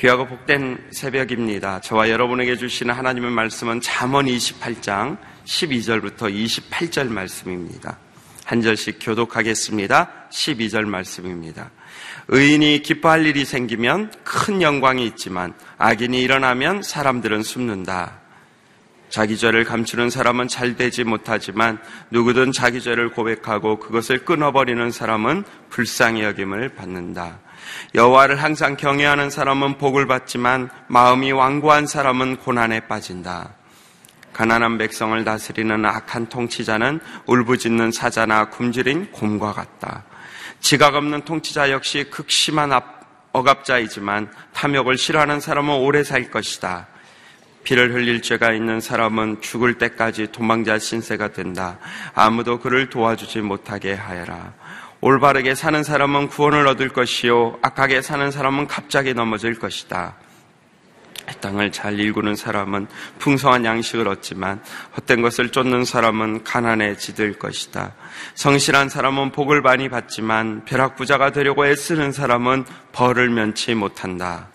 귀하고 복된 새벽입니다. 저와 여러분에게 주시는 하나님의 말씀은 잠언 28장 12절부터 28절 말씀입니다. 한 절씩 교독하겠습니다. 12절 말씀입니다. 의인이 기뻐할 일이 생기면 큰 영광이 있지만 악인이 일어나면 사람들은 숨는다. 자기 죄를 감추는 사람은 잘 되지 못하지만 누구든 자기 죄를 고백하고 그것을 끊어버리는 사람은 불쌍히 여김을 받는다. 여호와를 항상 경외하는 사람은 복을 받지만 마음이 완고한 사람은 고난에 빠진다. 가난한 백성을 다스리는 악한 통치자는 울부짖는 사자나 굶주린 곰과 같다. 지각 없는 통치자 역시 극심한 억압자이지만 탐욕을 싫어하는 사람은 오래 살 것이다. 피를 흘릴 죄가 있는 사람은 죽을 때까지 도망자 신세가 된다. 아무도 그를 도와주지 못하게 하여라. 올바르게 사는 사람은 구원을 얻을 것이요 악하게 사는 사람은 갑자기 넘어질 것이다. 땅을 잘 일구는 사람은 풍성한 양식을 얻지만 헛된 것을 쫓는 사람은 가난에 지들 것이다. 성실한 사람은 복을 많이 받지만 벼락부자가 되려고 애쓰는 사람은 벌을 면치 못한다.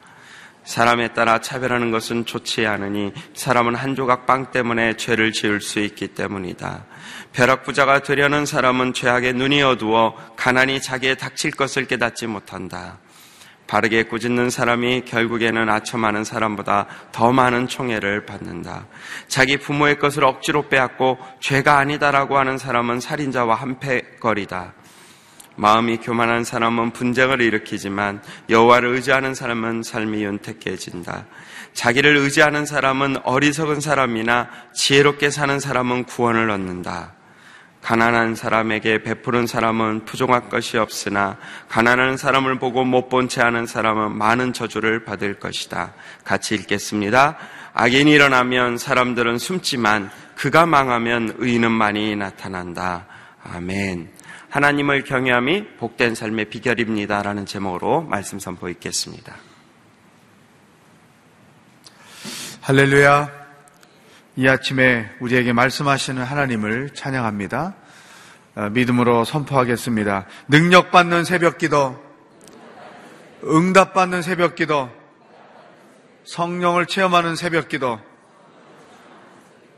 사람에 따라 차별하는 것은 좋지 않으니 사람은 한 조각 빵 때문에 죄를 지을 수 있기 때문이다. 벼락부자가 되려는 사람은 죄악에 눈이 어두워 가난이 자기에 닥칠 것을 깨닫지 못한다. 바르게 꾸짖는 사람이 결국에는 아첨하는 사람보다 더 많은 총애를 받는다. 자기 부모의 것을 억지로 빼앗고 죄가 아니다라고 하는 사람은 살인자와 한패거리다. 마음이 교만한 사람은 분쟁을 일으키지만 여호와를 의지하는 사람은 삶이 윤택해진다. 자기를 의지하는 사람은 어리석은 사람이나 지혜롭게 사는 사람은 구원을 얻는다. 가난한 사람에게 베푸는 사람은 부족할 것이 없으나 가난한 사람을 보고 못 본 채 하는 사람은 많은 저주를 받을 것이다. 같이 읽겠습니다. 악인이 일어나면 사람들은 숨지만 그가 망하면 의인은 많이 나타난다. 아멘. 하나님을 경외함이 복된 삶의 비결입니다. 라는 제목으로 말씀 선포 있겠습니다. 할렐루야. 이 아침에 우리에게 말씀하시는 하나님을 찬양합니다. 어, 믿음으로 선포하겠습니다. 능력받는 새벽 기도, 응답받는 새벽 기도, 성령을 체험하는 새벽 기도,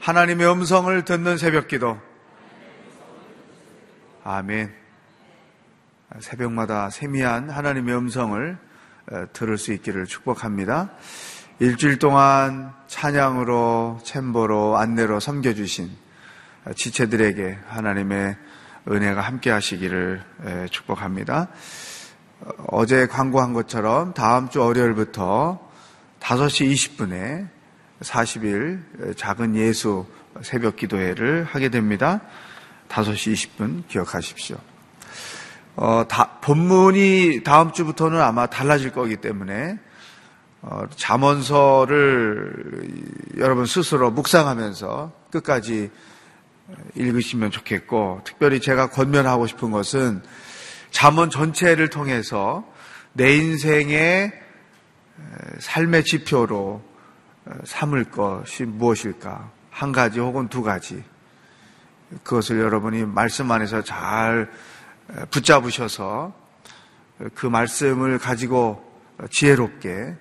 하나님의 음성을 듣는 새벽 기도. 아멘. 새벽마다 세미한 하나님의 음성을 어, 들을 수 있기를 축복합니다. 일주일 동안 찬양으로, 챔버로, 안내로 섬겨주신 지체들에게 하나님의 은혜가 함께 하시기를 축복합니다. 어제 광고한 것처럼 다음 주 월요일부터 5시 20분에 40일 작은 예수 새벽 기도회를 하게 됩니다. 5시 20분 기억하십시오. 어, 다, 본문이 다음 주부터는 아마 달라질 거기 때문에 어, 잠언서를 여러분 스스로 묵상하면서 끝까지 읽으시면 좋겠고 특별히 제가 권면하고 싶은 것은 잠언 전체를 통해서 내 인생의 삶의 지표로 삼을 것이 무엇일까? 한 가지 혹은 두 가지. 그것을 여러분이 말씀 안에서 잘 붙잡으셔서 그 말씀을 가지고 지혜롭게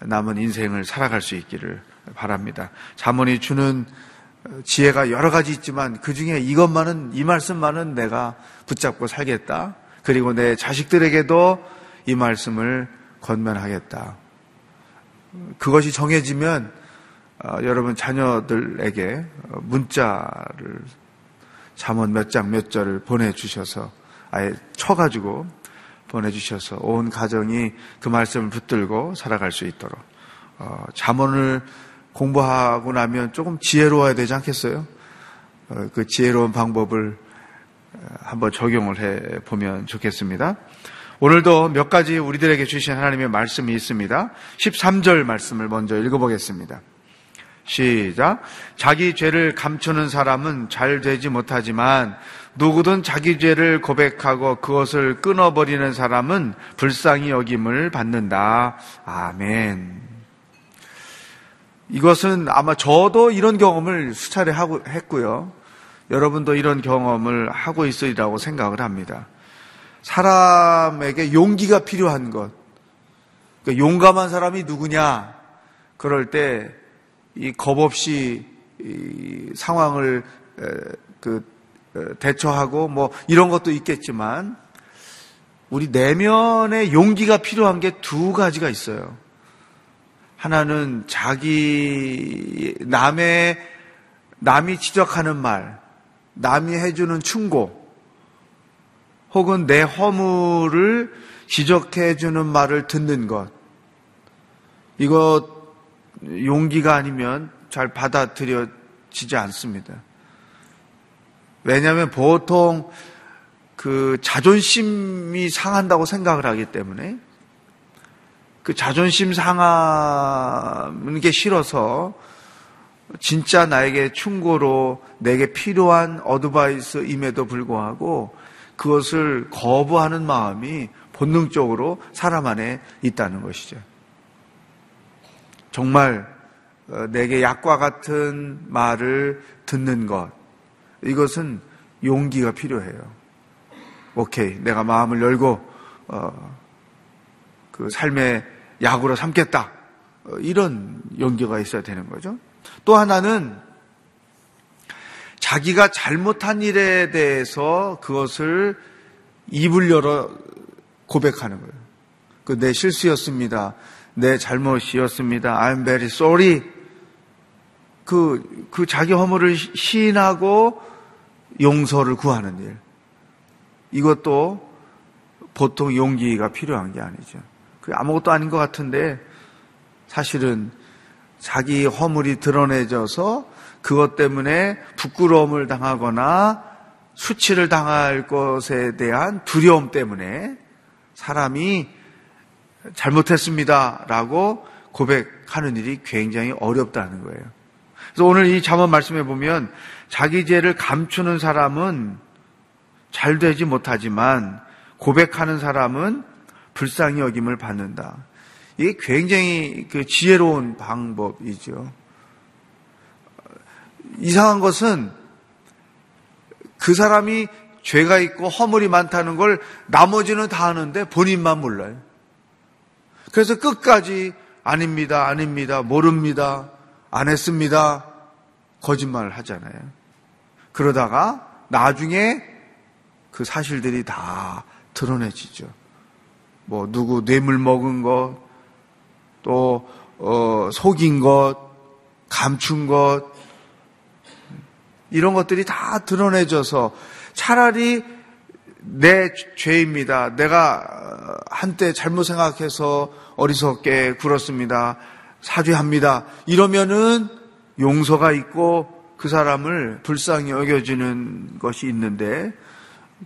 남은 인생을 살아갈 수 있기를 바랍니다. 자문이 주는 지혜가 여러 가지 있지만 그 중에 이것만은, 이 말씀만은 내가 붙잡고 살겠다. 그리고 내 자식들에게도 이 말씀을 건면하겠다. 그것이 정해지면 어, 여러분 자녀들에게 문자를 잠언 몇 장 몇 절을 보내주셔서 아예 쳐가지고 보내주셔서 온 가정이 그 말씀을 붙들고 살아갈 수 있도록 어, 잠언을 공부하고 나면 조금 지혜로워야 되지 않겠어요? 어, 그 지혜로운 방법을 어, 한번 적용을 해 보면 좋겠습니다. 오늘도 몇 가지 우리들에게 주신 하나님의 말씀이 있습니다. 13절 말씀을 먼저 읽어보겠습니다. 시작. 자기 죄를 감추는 사람은 잘 되지 못하지만 누구든 자기 죄를 고백하고 그것을 끊어버리는 사람은 불쌍히 여김을 받는다. 아멘. 이것은 아마 저도 이런 경험을 수차례 하고 했고요. 여러분도 이런 경험을 하고 있으리라고 생각을 합니다. 사람에게 용기가 필요한 것. 그러니까 용감한 사람이 누구냐? 그럴 때 이 겁 없이 이 상황을 그 대처하고 뭐 이런 것도 있겠지만 우리 내면의 용기가 필요한 게 두 가지가 있어요. 하나는 자기 남의 남이 지적하는 말, 남이 해주는 충고, 혹은 내 허물을 지적해주는 말을 듣는 것. 이것 용기가 아니면 잘 받아들여지지 않습니다. 왜냐하면 보통 그 자존심이 상한다고 생각을 하기 때문에 그 자존심 상하는 게 싫어서 진짜 나에게 충고로 내게 필요한 어드바이스임에도 불구하고 그것을 거부하는 마음이 본능적으로 사람 안에 있다는 것이죠. 정말 어, 내게 약과 같은 말을 듣는 것, 이것은 용기가 필요해요. 오케이, 내가 마음을 열고 어, 그 삶의 약으로 삼겠다. 어, 이런 용기가 있어야 되는 거죠. 또 하나는 자기가 잘못한 일에 대해서 그것을 입을 열어 고백하는 거예요. 그 내 실수였습니다. 내 잘못이었습니다. I'm very sorry. 그, 그 자기 허물을 시인하고 용서를 구하는 일. 이것도 보통 용기가 필요한 게 아니죠. 그 아무것도 아닌 것 같은데 사실은 자기 허물이 드러내져서 그것 때문에 부끄러움을 당하거나 수치를 당할 것에 대한 두려움 때문에 사람이 잘못했습니다 라고 고백하는 일이 굉장히 어렵다는 거예요. 그래서 오늘 이 잠언 말씀해 보면 자기 죄를 감추는 사람은 잘 되지 못하지만 고백하는 사람은 불쌍히 여김을 받는다. 이게 굉장히 그 지혜로운 방법이죠. 이상한 것은 그 사람이 죄가 있고 허물이 많다는 걸 나머지는 다 아는데 본인만 몰라요. 그래서 끝까지 아닙니다, 아닙니다, 모릅니다, 안 했습니다, 거짓말을 하잖아요. 그러다가 나중에 그 사실들이 다 드러내지죠. 뭐 누구 뇌물 먹은 것, 또 어, 속인 것, 감춘 것 이런 것들이 다 드러내져서 차라리 내 죄입니다. 내가 한때 잘못 생각해서 어리석게 굴었습니다. 사죄합니다. 이러면은 용서가 있고 그 사람을 불쌍히 여겨지는 것이 있는데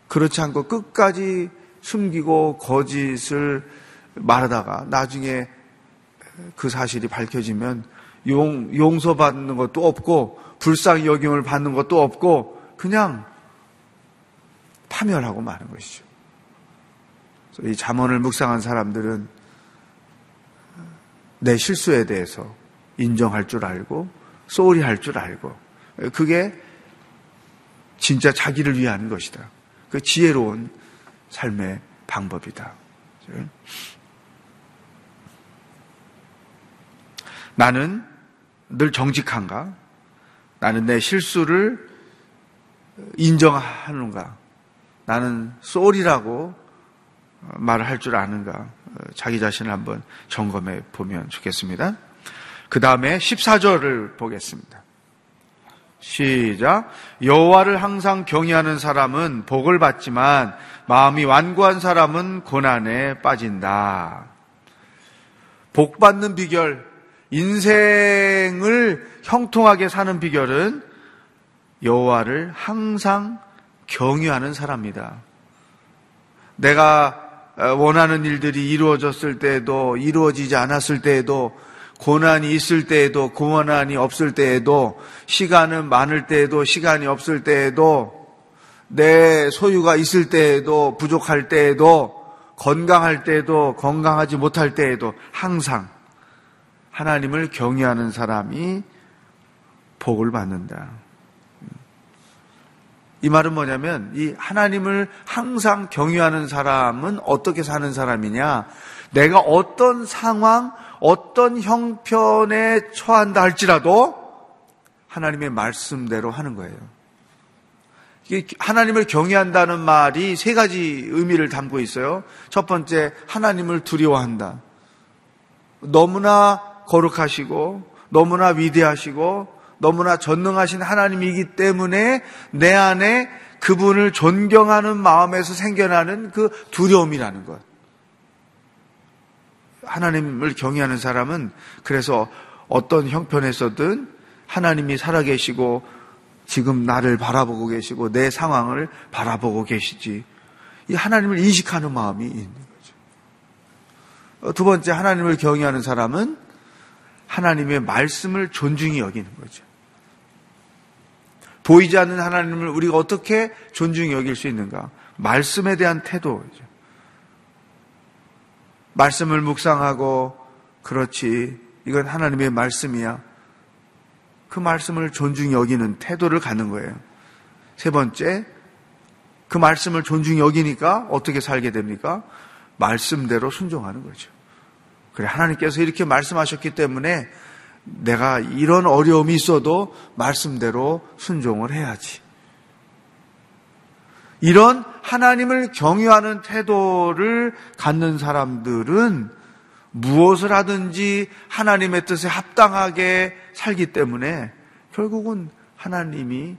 그렇지 않고 끝까지 숨기고 거짓을 말하다가 나중에 그 사실이 밝혀지면 용, 용서받는 것도 없고 불쌍히 여김을 받는 것도 없고 그냥 파멸하고 마는 것이죠. 이 잠언을 묵상한 사람들은 내 실수에 대해서 인정할 줄 알고 소리 할줄 알고 그게 진짜 자기를 위한 것이다. 그 지혜로운 삶의 방법이다. 나는 늘 정직한가? 나는 내 실수를 인정하는가? 나는 쏠이라고 말을 할 줄 아는가? 자기 자신을 한번 점검해 보면 좋겠습니다. 그 다음에 14절을 보겠습니다. 시작. 여호와를 항상 경외하는 사람은 복을 받지만 마음이 완고한 사람은 고난에 빠진다. 복 받는 비결, 인생을 형통하게 사는 비결은 여호와를 항상 경유하는 사람이다. 내가 원하는 일들이 이루어졌을 때에도 이루어지지 않았을 때에도 고난이 있을 때에도 고난이 없을 때에도 시간은 많을 때에도 시간이 없을 때에도 내 소유가 있을 때에도 부족할 때에도 건강할 때에도 건강하지 못할 때에도 항상 하나님을 경외하는 사람이 복을 받는다. 이 말은 뭐냐면 이 하나님을 항상 경유하는 사람은 어떻게 사는 사람이냐? 내가 어떤 상황, 어떤 형편에 처한다 할지라도 하나님의 말씀대로 하는 거예요. 하나님을 경외한다는 말이 세 가지 의미를 담고 있어요. 첫 번째, 하나님을 두려워한다. 너무나 거룩하시고, 너무나 위대하시고, 너무나 전능하신 하나님이기 때문에 내 안에 그분을 존경하는 마음에서 생겨나는 그 두려움이라는 것. 하나님을 경외하는 사람은 그래서 어떤 형편에서든 하나님이 살아계시고 지금 나를 바라보고 계시고 내 상황을 바라보고 계시지. 이 하나님을 인식하는 마음이 있는 거죠. 어, 두 번째 하나님을 경외하는 사람은 하나님의 말씀을 존중히 여기는 거죠. 보이지 않는 하나님을 우리가 어떻게 존중히 여길 수 있는가? 말씀에 대한 태도죠. 말씀을 묵상하고 그렇지 이건 하나님의 말씀이야. 그 말씀을 존중히 여기는 태도를 갖는 거예요. 세 번째, 그 말씀을 존중히 여기니까 어떻게 살게 됩니까? 말씀대로 순종하는 거죠. 그래, 하나님께서 이렇게 말씀하셨기 때문에 내가 이런 어려움이 있어도 말씀대로 순종을 해야지. 이런 하나님을 경유하는 태도를 갖는 사람들은 무엇을 하든지 하나님의 뜻에 합당하게 살기 때문에 결국은 하나님이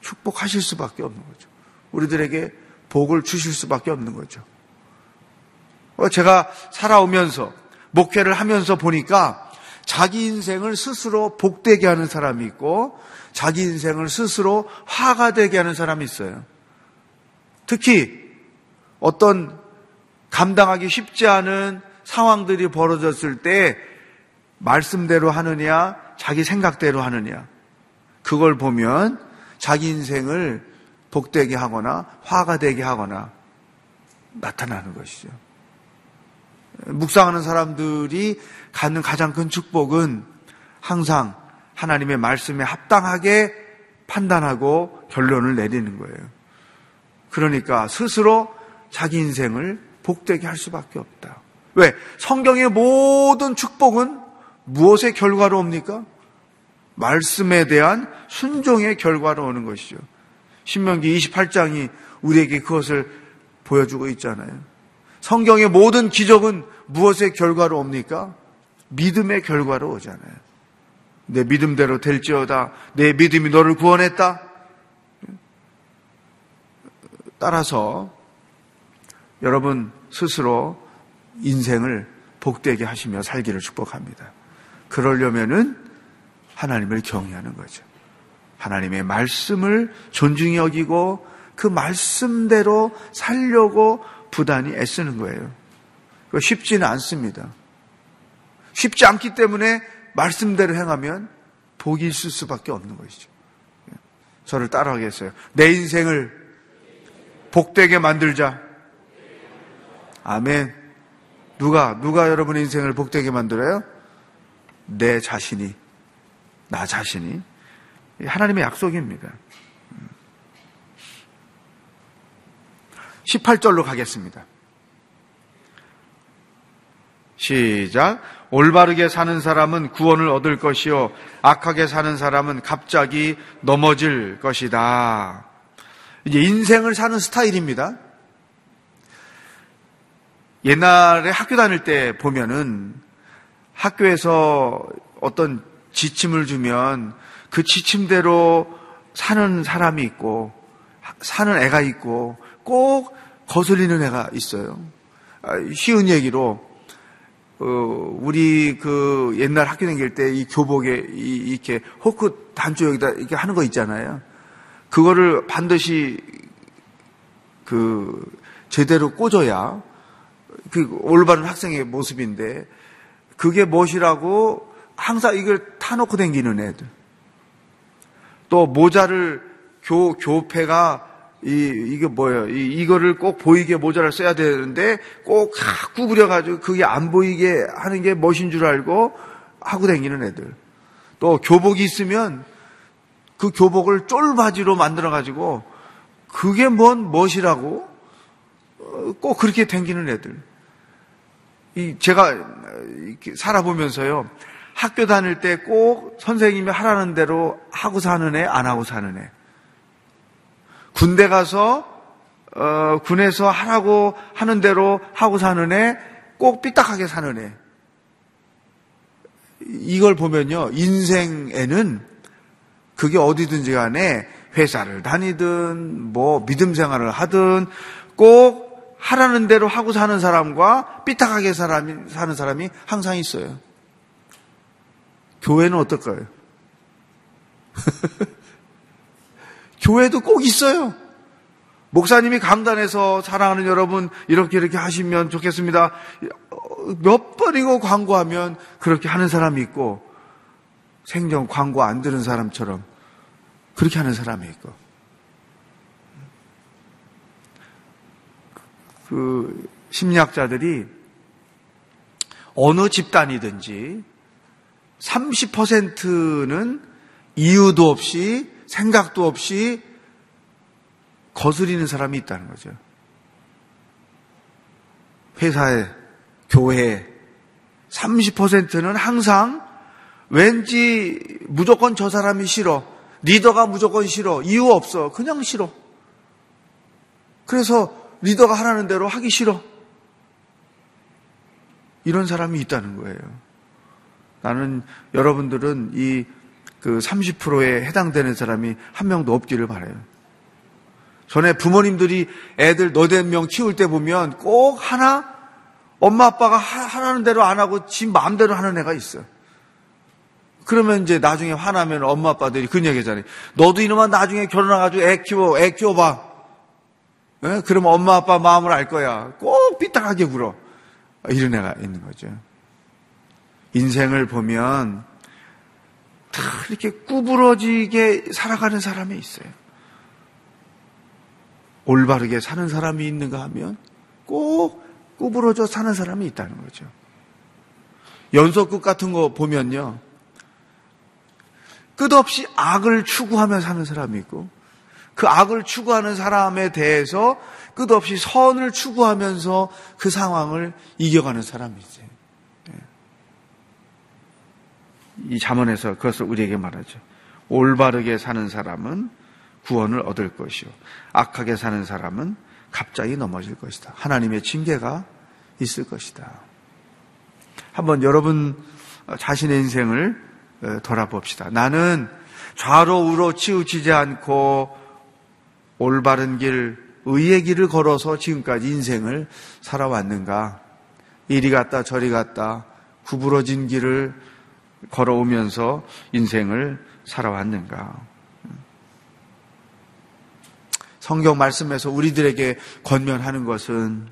축복하실 수밖에 없는 거죠. 우리들에게 복을 주실 수밖에 없는 거죠. 어, 제가 살아오면서 목회를 하면서 보니까 자기 인생을 스스로 복되게 하는 사람이 있고 자기 인생을 스스로 화가 되게 하는 사람이 있어요. 특히 어떤 감당하기 쉽지 않은 상황들이 벌어졌을 때 말씀대로 하느냐, 자기 생각대로 하느냐. 그걸 보면 자기 인생을 복되게 하거나 화가 되게 하거나 나타나는 것이죠. 묵상하는 사람들이 갖는 가장 큰 축복은 항상 하나님의 말씀에 합당하게 판단하고 결론을 내리는 거예요. 그러니까 스스로 자기 인생을 복되게 할 수밖에 없다. 왜? 성경의 모든 축복은 무엇의 결과로 옵니까? 말씀에 대한 순종의 결과로 오는 것이죠. 신명기 28장이 우리에게 그것을 보여주고 있잖아요. 성경의 모든 기적은 무엇의 결과로 옵니까? 믿음의 결과로 오잖아요. 내 믿음대로 될지어다. 내 믿음이 너를 구원했다. 따라서 여러분 스스로 인생을 복되게 하시며 살기를 축복합니다. 그러려면은 하나님을 경외하는 거죠. 하나님의 말씀을 존중히 여기고 그 말씀대로 살려고 부단히 애쓰는 거예요. 쉽지는 않습니다. 쉽지 않기 때문에 말씀대로 행하면 복이 있을 수밖에 없는 것이죠. 저를 따라하겠어요. 내 인생을 복되게 만들자. 아멘. 누가, 누가 여러분의 인생을 복되게 만들어요? 내 자신이, 나 자신이. 하나님의 약속입니다. 18절로 가겠습니다. 시작. 올바르게 사는 사람은 구원을 얻을 것이요. 악하게 사는 사람은 갑자기 넘어질 것이다. 이제 인생을 사는 스타일입니다. 옛날에 학교 다닐 때 보면은 학교에서 어떤 지침을 주면 그 지침대로 사는 사람이 있고 사는 애가 있고 꼭 거슬리는 애가 있어요. 아, 쉬운 얘기로 어, 우리 그 옛날 학교 다닐 때 이 교복에 이, 이렇게 호크 단조 여기다 이렇게 하는 거 있잖아요. 그거를 반드시 그 제대로 꽂아야 그 올바른 학생의 모습인데 그게 무엇이라고 항상 이걸 타놓고 다니는 애들. 또 모자를 교 교패가 이 이게 뭐예요? 이 이거를 꼭 보이게 모자를 써야 되는데 꼭 구부려 가지고 그게 안 보이게 하는 게 멋인 줄 알고 하고 다니는 애들. 또 교복이 있으면 그 교복을 쫄바지로 만들어 가지고 그게 뭔 멋이라고? 어, 꼭 그렇게 댕기는 애들. 이 제가 살아보면서요. 학교 다닐 때 꼭 선생님이 하라는 대로 하고 사는 애, 안 하고 사는 애. 군대 가서 어, 군에서 하라고 하는 대로 하고 사는 애, 꼭 삐딱하게 사는 애. 이걸 보면요, 인생에는 그게 어디든지 간에 회사를 다니든 뭐 믿음 생활을 하든 꼭 하라는 대로 하고 사는 사람과 삐딱하게 사람이, 사는 사람이 항상 있어요. 교회는 어떨까요? 교회도 꼭 있어요. 목사님이 강단에서 사랑하는 여러분 이렇게 이렇게 하시면 좋겠습니다. 몇 번이고 광고하면 그렇게 하는 사람이 있고 생전 광고 안 들은 사람처럼 그렇게 하는 사람이 있고 그 심리학자들이 어느 집단이든지 30%는 이유도 없이 생각도 없이 거스리는 사람이 있다는 거죠. 회사에, 교회에 30%는 항상 왠지 무조건 저 사람이 싫어. 리더가 무조건 싫어. 이유 없어. 그냥 싫어. 그래서 리더가 하라는 대로 하기 싫어. 이런 사람이 있다는 거예요. 나는 여러분들은 이 그 30%에 해당되는 사람이 한 명도 없기를 바래요. 전에 부모님들이 애들 너댓 명 키울 때 보면 꼭 하나 엄마 아빠가 하라는 대로 안 하고 지 마음대로 하는 애가 있어. 그러면 이제 나중에 화나면 엄마 아빠들이 그런 얘기잖아요. 너도 이놈아 나중에 결혼해가지고 애 키워, 애 키워봐. 네? 그러면 엄마 아빠 마음을 알 거야. 꼭 삐딱하게 굴어. 이런 애가 있는 거죠. 인생을 보면 다 이렇게 구부러지게 살아가는 사람이 있어요. 올바르게 사는 사람이 있는가 하면 꼭 구부러져 사는 사람이 있다는 거죠. 연속극 같은 거 보면요. 끝없이 악을 추구하며 사는 사람이 있고 그 악을 추구하는 사람에 대해서 끝없이 선을 추구하면서 그 상황을 이겨가는 사람이지. 예. 이 잠언에서 그것을 우리에게 말하죠. 올바르게 사는 사람은 구원을 얻을 것이요. 악하게 사는 사람은 갑자기 넘어질 것이다. 하나님의 징계가 있을 것이다. 한번 여러분 자신의 인생을 어, 돌아봅시다. 나는 좌로 우로 치우치지 않고 올바른 길, 의의 길을 걸어서 지금까지 인생을 살아왔는가? 이리 갔다 저리 갔다 구부러진 길을 걸어오면서 인생을 살아왔는가? 성경 말씀에서 우리들에게 권면하는 것은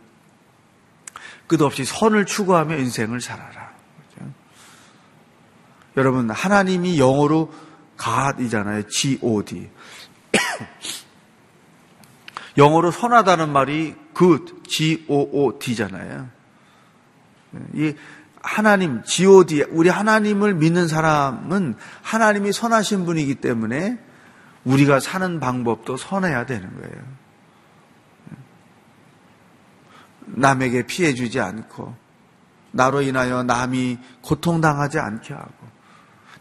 끝없이 선을 추구하며 인생을 살아라. 그렇죠? 여러분, 하나님이 영어로 God이잖아요. G-O-D. 영어로 선하다는 말이 good, G-O-O-D잖아요. 이 하나님, G-O-D, 우리 하나님을 믿는 사람은 하나님이 선하신 분이기 때문에 우리가 사는 방법도 선해야 되는 거예요. 남에게 피해 주지 않고, 나로 인하여 남이 고통당하지 않게 하고,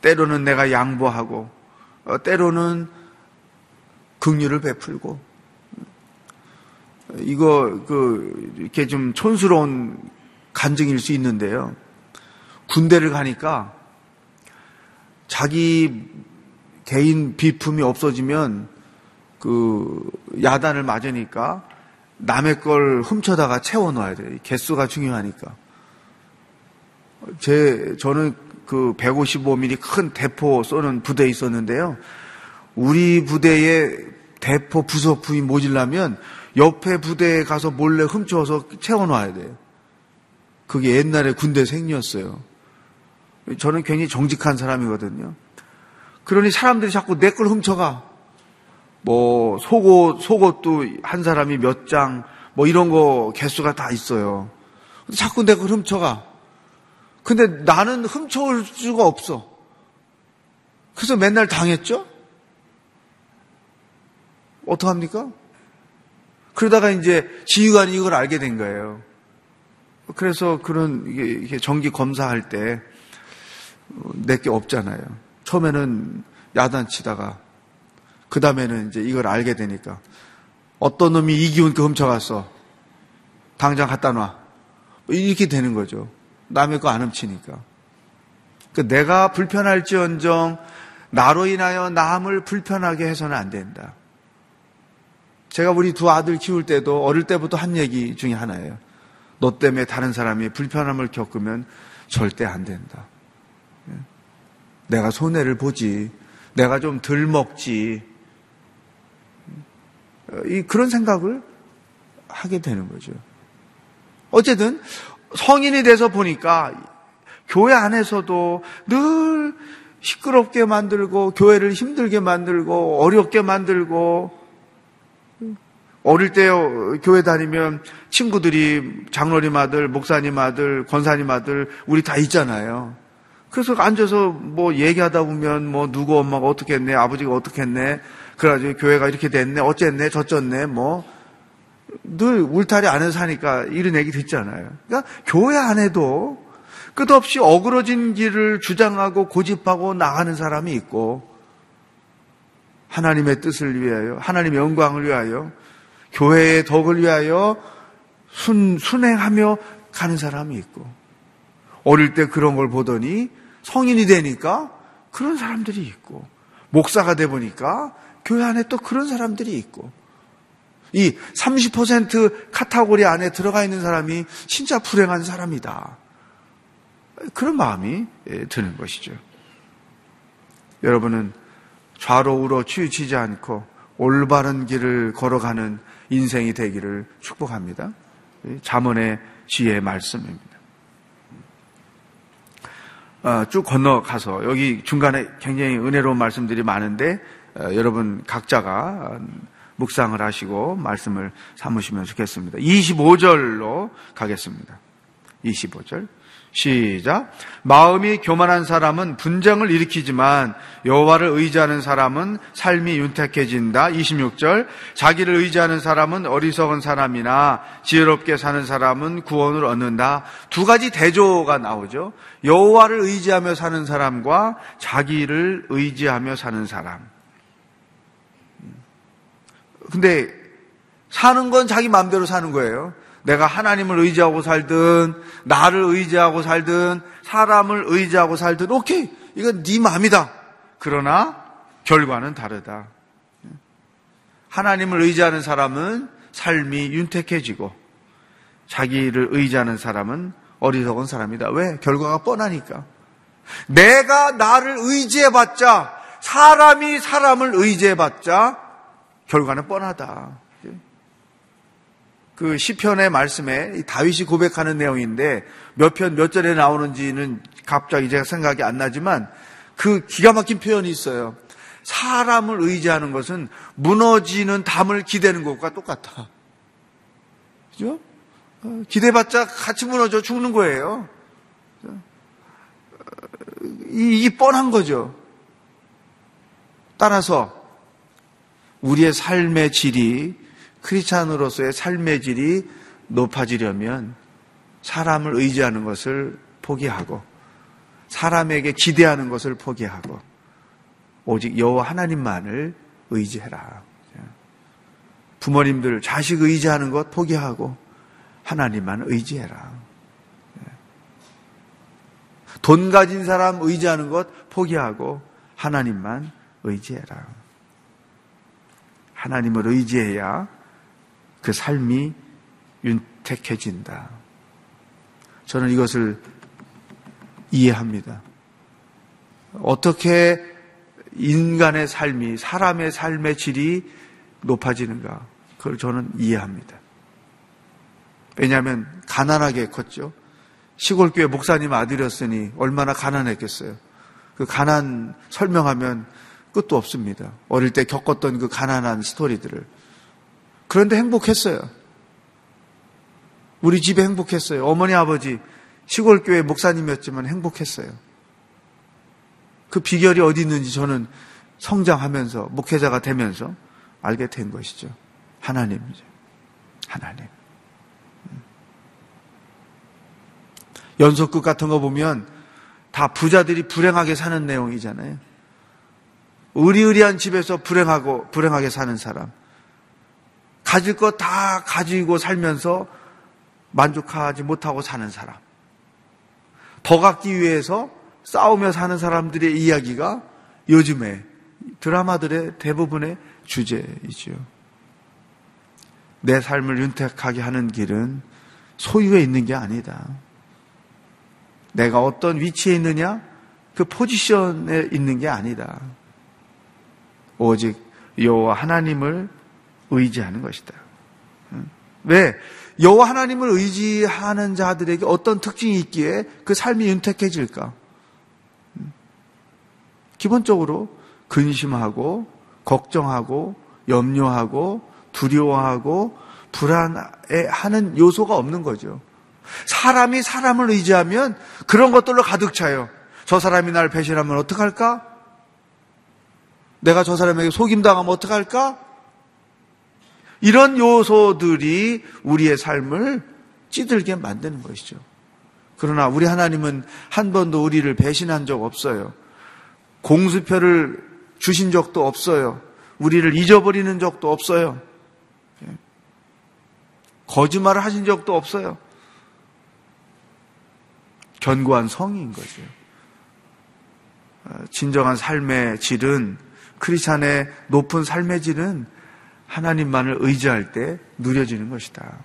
때로는 내가 양보하고, 어, 때로는 긍휼을 베풀고, 이거, 그, 이렇게 좀 촌스러운 간증일 수 있는데요. 군대를 가니까 자기 개인 비품이 없어지면 그 야단을 맞으니까 남의 걸 훔쳐다가 채워 넣어야 돼요. 개수가 중요하니까. 제, 저는 그 155mm 큰 대포 쏘는 부대에 있었는데요. 우리 부대에 대포 부속품이 모질라면 옆에 부대에 가서 몰래 훔쳐서 채워 놔야 돼요. 그게 옛날에 군대 생리였어요. 저는 굉장히 정직한 사람이거든요. 그러니 사람들이 자꾸 내 걸 훔쳐가. 뭐 속옷 속옷도 한 사람이 몇 장 뭐 이런 거 개수가 다 있어요. 자꾸 내 걸 훔쳐가. 근데 나는 훔쳐올 수가 없어. 그래서 맨날 당했죠? 어떡합니까? 그러다가 이제 지휘관이 이걸 알게 된 거예요. 그래서 그런 이게 정기 검사할 때 내게 없잖아요. 처음에는 야단치다가 그 다음에는 이제 이걸 알게 되니까 어떤 놈이 이 기운 그 훔쳐갔어. 당장 갖다 놔. 이렇게 되는 거죠. 남의 거 안 훔치니까. 그 내가 불편할지언정 나로 인하여 남을 불편하게 해서는 안 된다. 제가 우리 두 아들 키울 때도 어릴 때부터 한 얘기 중에 하나예요. 너 때문에 다른 사람이 불편함을 겪으면 절대 안 된다. 예. 내가 손해를 보지. 내가 좀 덜 먹지. 이 그런 생각을 하게 되는 거죠. 어쨌든 성인이 돼서 보니까 교회 안에서도 늘 시끄럽게 만들고 교회를 힘들게 만들고 어렵게 만들고 어릴 때 교회 다니면 친구들이 장로님 아들, 목사님 아들, 권사님 아들 우리 다 있잖아요. 그래서 앉아서 뭐 얘기하다 보면 뭐 누구 엄마가 어떻게 했네, 아버지가 어떻게 했네, 그래가지고 교회가 이렇게 됐네, 어쨌네, 저쨌네, 뭐 늘 울타리 안에서 사니까 이런 얘기 듣잖아요. 그러니까 교회 안에도 끝없이 어그러진 길을 주장하고 고집하고 나가는 사람이 있고 하나님의 뜻을 위하여, 하나님의 영광을 위하여, 교회의 덕을 위하여 순, 순행하며 가는 사람이 있고, 어릴 때 그런 걸 보더니 성인이 되니까 그런 사람들이 있고, 목사가 돼 보니까 교회 안에 또 그런 사람들이 있고, 이 30% 카타고리 안에 들어가 있는 사람이 진짜 불행한 사람이다. 그런 마음이 예, 드는 것이죠. 여러분은 좌로 우로 치우치지 않고 올바른 길을 걸어가는 인생이 되기를 축복합니다. 자문의 지혜의 말씀입니다. 어, 쭉 건너가서 여기 중간에 굉장히 은혜로운 말씀들이 많은데 어, 여러분 각자가 묵상을 하시고 말씀을 삼으시면 좋겠습니다. 25절로 가겠습니다. 25절. 시작. 마음이 교만한 사람은 분쟁을 일으키지만 여호와를 의지하는 사람은 삶이 윤택해진다. 26절. 자기를 의지하는 사람은 어리석은 사람이나 지혜롭게 사는 사람은 구원을 얻는다. 두 가지 대조가 나오죠. 여호와를 의지하며 사는 사람과 자기를 의지하며 사는 사람. 근데 사는 건 자기 마음대로 사는 거예요. 내가 하나님을 의지하고 살든 나를 의지하고 살든 사람을 의지하고 살든 오케이 이건 네 마음이다. 그러나 결과는 다르다. 하나님을 의지하는 사람은 삶이 윤택해지고 자기를 의지하는 사람은 어리석은 사람이다. 왜? 결과가 뻔하니까. 내가 나를 의지해봤자 사람이 사람을 의지해봤자 결과는 뻔하다. 그 시편의 말씀에 다윗이 고백하는 내용인데 몇 편 몇 절에 나오는지는 갑자기 제가 생각이 안 나지만 그 기가 막힌 표현이 있어요. 사람을 의지하는 것은 무너지는 담을 기대는 것과 똑같아. 그죠? 어, 기대봤자 같이 무너져 죽는 거예요. 이게 뻔한 거죠. 따라서 우리의 삶의 질이 크리스찬으로서의 삶의 질이 높아지려면 사람을 의지하는 것을 포기하고 사람에게 기대하는 것을 포기하고 오직 여호와 하나님만을 의지해라. 부모님들 자식 의지하는 것 포기하고 하나님만 의지해라. 돈 가진 사람 의지하는 것 포기하고 하나님만 의지해라. 하나님을 의지해야 그 삶이 윤택해진다. 저는 이것을 이해합니다. 어떻게 인간의 삶이, 사람의 삶의 질이 높아지는가. 그걸 저는 이해합니다. 왜냐하면 가난하게 컸죠. 시골교회 목사님 아들이었으니 얼마나 가난했겠어요. 그 가난 설명하면 끝도 없습니다. 어릴 때 겪었던 그 가난한 스토리들을. 그런데 행복했어요. 우리 집에 행복했어요. 어머니, 아버지, 시골 교회 목사님이었지만 행복했어요. 그 비결이 어디 있는지 저는 성장하면서, 목회자가 되면서 알게 된 것이죠. 하나님이죠. 하나님. 연속극 같은 거 보면 다 부자들이 불행하게 사는 내용이잖아요. 의리의리한 집에서 불행하고 불행하게 사는 사람. 가질 것 다 가지고 살면서 만족하지 못하고 사는 사람. 더 갖기 위해서 싸우며 사는 사람들의 이야기가 요즘에 드라마들의 대부분의 주제이죠. 내 삶을 윤택하게 하는 길은 소유에 있는 게 아니다. 내가 어떤 위치에 있느냐? 그 포지션에 있는 게 아니다. 오직 여호와 하나님을 의지하는 것이다. 왜? 여호와 하나님을 의지하는 자들에게 어떤 특징이 있기에 그 삶이 윤택해질까? 기본적으로 근심하고 걱정하고 염려하고 두려워하고 불안해하는 요소가 없는 거죠. 사람이 사람을 의지하면 그런 것들로 가득 차요. 저 사람이 날 배신하면 어떡할까? 내가 저 사람에게 속임당하면 어떡할까? 이런 요소들이 우리의 삶을 찌들게 만드는 것이죠. 그러나 우리 하나님은 한 번도 우리를 배신한 적 없어요. 공수표를 주신 적도 없어요. 우리를 잊어버리는 적도 없어요. 예. 거짓말을 하신 적도 없어요. 견고한 성인 거죠. 어, 진정한 삶의 질은 크리스찬의 높은 삶의 질은 하나님만을 의지할 때 누려지는 것이다.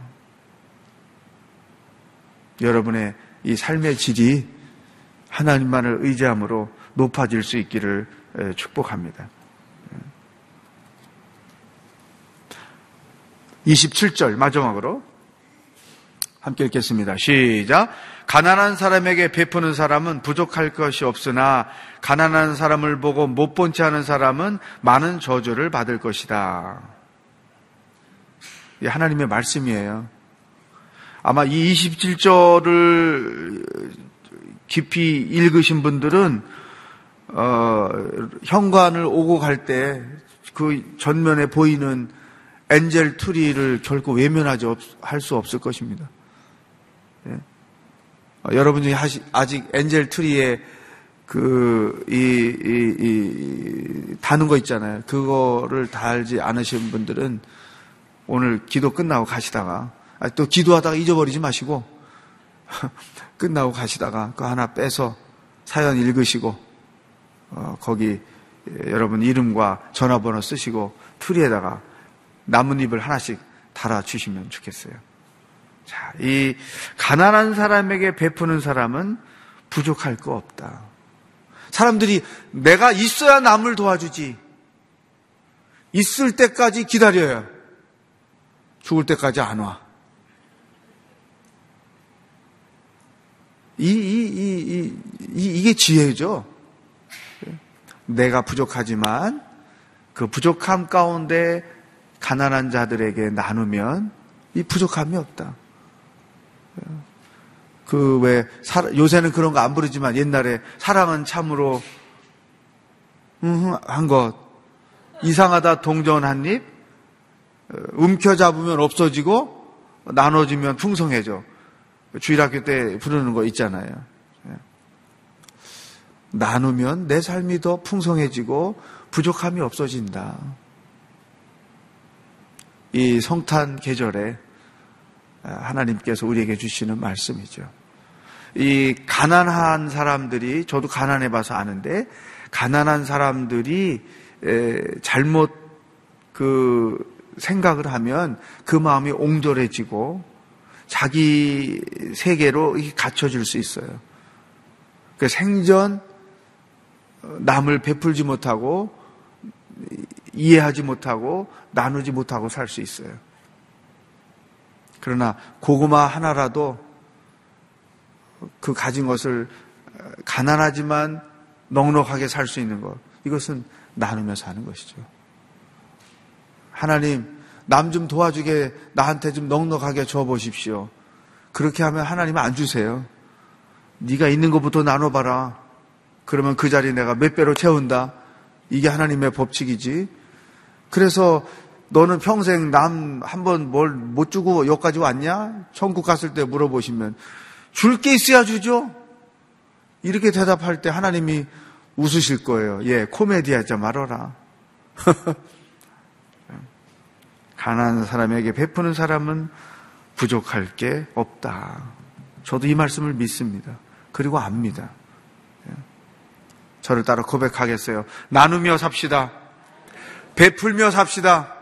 여러분의 이 삶의 질이 하나님만을 의지함으로 높아질 수 있기를 축복합니다. 27절 마지막으로 함께 읽겠습니다. 시작. 가난한 사람에게 베푸는 사람은 부족할 것이 없으나 가난한 사람을 보고 못 본 채 하는 사람은 많은 저주를 받을 것이다. 하나님의 말씀이에요. 아마 이 27절을 깊이 읽으신 분들은 어, 현관을 오고 갈 때 그 전면에 보이는 angel tree를 결코 외면하지 할 수 없을 것입니다. 예. 어, 여러분 중에 아직 angel tree에 그, 이, 이, 이, 다는 거 있잖아요. 그거를 달지 않으신 분들은 오늘 기도 끝나고 가시다가, 아, 또 기도하다가 잊어버리지 마시고, 끝나고 가시다가 그 하나 빼서 사연 읽으시고, 어, 거기 여러분 이름과 전화번호 쓰시고 트리에다가 나뭇잎을 하나씩 달아 주시면 좋겠어요. 자, 이 가난한 사람에게 베푸는 사람은 부족할 거 없다. 사람들이 내가 있어야 남을 도와주지. 있을 때까지 기다려요. 죽을 때까지 안 와. 이, 이, 이, 이, 이게 지혜죠. 내가 부족하지만 그 부족함 가운데 가난한 자들에게 나누면 이 부족함이 없다. 그 왜 요새는 그런 거 안 부르지만 옛날에 사랑은 참으로 한 것 이상하다 동전 한 입 움켜잡으면 없어지고 나눠지면 풍성해져 주일학교 때 부르는 거 있잖아요. 나누면 내 삶이 더 풍성해지고 부족함이 없어진다. 이 성탄 계절에 하나님께서 우리에게 주시는 말씀이죠. 이 가난한 사람들이 저도 가난해 봐서 아는데 가난한 사람들이 잘못 그 생각을 하면 그 마음이 옹졸해지고 자기 세계로 갇혀질 수 있어요. 그 생전 남을 베풀지 못하고 이해하지 못하고 나누지 못하고 살 수 있어요. 그러나 고구마 하나라도 그 가진 것을 가난하지만 넉넉하게 살 수 있는 것. 이것은 나누며 사는 것이죠. 하나님, 남 좀 도와주게 나한테 좀 넉넉하게 줘 보십시오. 그렇게 하면 하나님은 안 주세요. 네가 있는 것부터 나눠봐라. 그러면 그 자리 내가 몇 배로 채운다. 이게 하나님의 법칙이지. 그래서 너는 평생 남 한 번 뭘 못 주고 여기까지 왔냐? 천국 갔을 때 물어보시면 줄 게 있어야 주죠. 이렇게 대답할 때 하나님이 웃으실 거예요. 예, 코미디 하지 말아라. 가난한 사람에게 베푸는 사람은 부족할 게 없다. 저도 이 말씀을 믿습니다. 그리고 압니다. 예. 저를 따라 고백하겠어요. 나누며 삽시다. 베풀며 삽시다.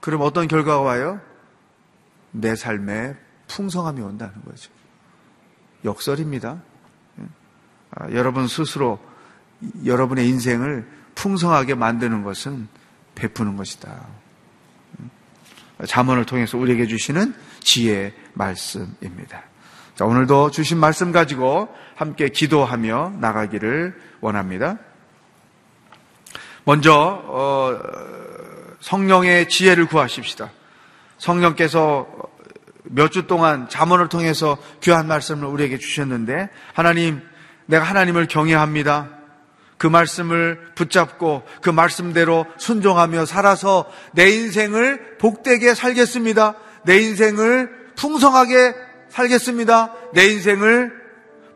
그럼 어떤 결과가 와요? 내 삶에 풍성함이 온다는 거죠. 역설입니다. 예. 아, 여러분 스스로 여러분의 인생을 풍성하게 만드는 것은 베푸는 것이다. 자문을 통해서 우리에게 주시는 지혜의 말씀입니다. 자, 오늘도 주신 말씀 가지고 함께 기도하며 나가기를 원합니다. 먼저 어, 성령의 지혜를 구하십시다. 성령께서 몇 주 동안 자문을 통해서 귀한 말씀을 우리에게 주셨는데 하나님 내가 하나님을 경외합니다. 그 말씀을 붙잡고 그 말씀대로 순종하며 살아서 내 인생을 복되게 살겠습니다. 내 인생을 풍성하게 살겠습니다. 내 인생을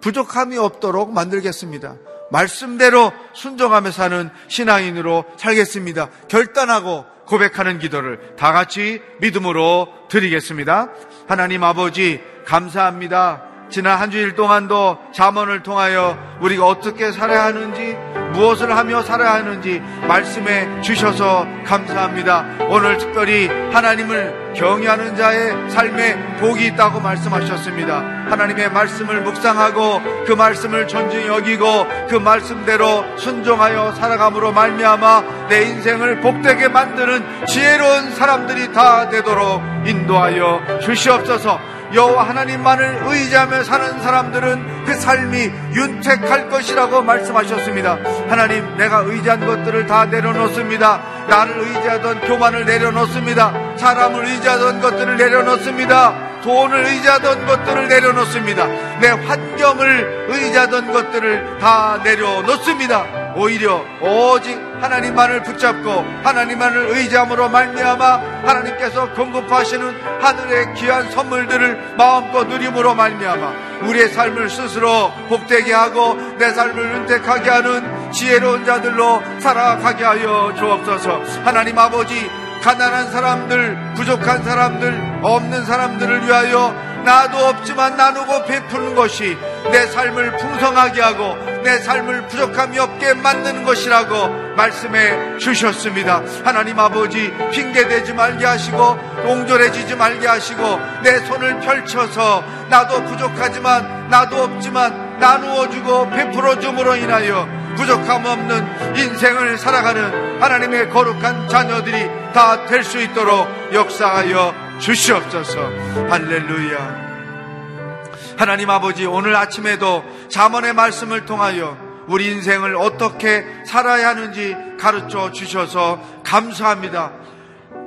부족함이 없도록 만들겠습니다. 말씀대로 순종하며 사는 신앙인으로 살겠습니다. 결단하고 고백하는 기도를 다 같이 믿음으로 드리겠습니다. 하나님 아버지, 감사합니다. 지난 한 주일 동안도 잠언을 통하여 우리가 어떻게 살아야 하는지 무엇을 하며 살아야 하는지 말씀해 주셔서 감사합니다. 오늘 특별히 하나님을 경외하는 자의 삶에 복이 있다고 말씀하셨습니다. 하나님의 말씀을 묵상하고 그 말씀을 존중히 여기고 그 말씀대로 순종하여 살아감으로 말미암아 내 인생을 복되게 만드는 지혜로운 사람들이 다 되도록 인도하여 주시옵소서. 여호와 하나님만을 의지하며 사는 사람들은 그 삶이 윤택할 것이라고 말씀하셨습니다. 하나님, 내가 의지한 것들을 다 내려놓습니다. 나를 의지하던 교만을 내려놓습니다. 사람을 의지하던 것들을 내려놓습니다. 돈을 의지하던 것들을 내려놓습니다. 내 환경을 의지하던 것들을 다 내려놓습니다. 오히려 오직 하나님만을 붙잡고 하나님만을 의지함으로 말미암아 하나님께서 공급하시는 하늘의 귀한 선물들을 마음껏 누림으로 말미암아 우리의 삶을 스스로 복되게 하고 내 삶을 윤택하게 하는 지혜로운 자들로 살아가게 하여 주옵소서. 하나님 아버지 가난한 사람들 부족한 사람들 없는 사람들을 위하여 나도 없지만 나누고 베푸는 것이 내 삶을 풍성하게 하고 내 삶을 부족함이 없게 만드는 것이라고 말씀해 주셨습니다. 하나님 아버지 핑계대지 말게 하시고 옹졸해지지 말게 하시고 내 손을 펼쳐서 나도 부족하지만 나도 없지만 나누어주고 베풀어줌으로 인하여 부족함 없는 인생을 살아가는 하나님의 거룩한 자녀들이 다 될 수 있도록 역사하여 주시옵소서. 할렐루야. 하나님 아버지 오늘 아침에도 자문의 말씀을 통하여 우리 인생을 어떻게 살아야 하는지 가르쳐 주셔서 감사합니다.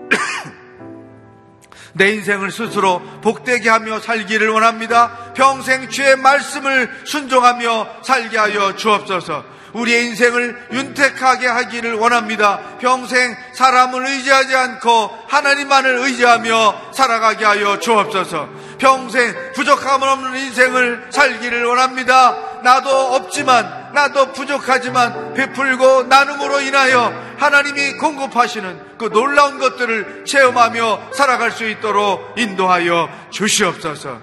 내 인생을 스스로 복되게 하며 살기를 원합니다. 평생 주의 말씀을 순종하며 살게 하여 주옵소서. 우리의 인생을 윤택하게 하기를 원합니다. 평생 사람을 의지하지 않고 하나님만을 의지하며 살아가게 하여 주옵소서. 평생 부족함 없는 인생을 살기를 원합니다. 나도 없지만, 나도 부족하지만 베풀고 나눔으로 인하여 하나님이 공급하시는 그 놀라운 것들을 체험하며 살아갈 수 있도록 인도하여 주시옵소서.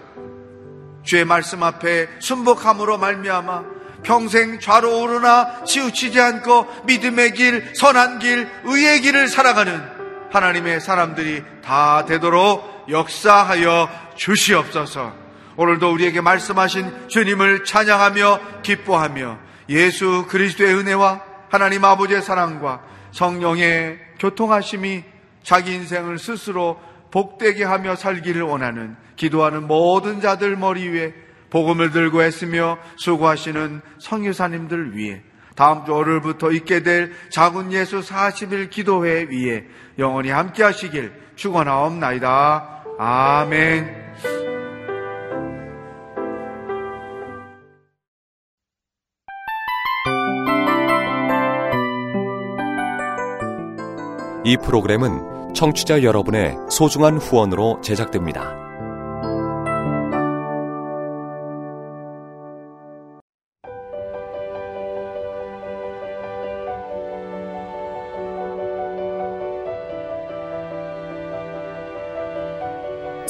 주의 말씀 앞에 순복함으로 말미암아 평생 좌로 오르나 치우치지 않고 믿음의 길, 선한 길, 의의 길을 살아가는 하나님의 사람들이 다 되도록 역사하여 주시옵소서. 오늘도 우리에게 말씀하신 주님을 찬양하며 기뻐하며 예수 그리스도의 은혜와 하나님 아버지의 사랑과 성령의 교통하심이 자기 인생을 스스로 복되게 하며 살기를 원하는 기도하는 모든 자들 머리 위에 복음을 들고 했으며 수고하시는 성유사님들 위해 다음 주 월요일부터 있게 될 작은 예수 40일 기도회 위에 영원히 함께 하시길 축원하옵나이다. 아멘. 이 프로그램은 청취자 여러분의 소중한 후원으로 제작됩니다.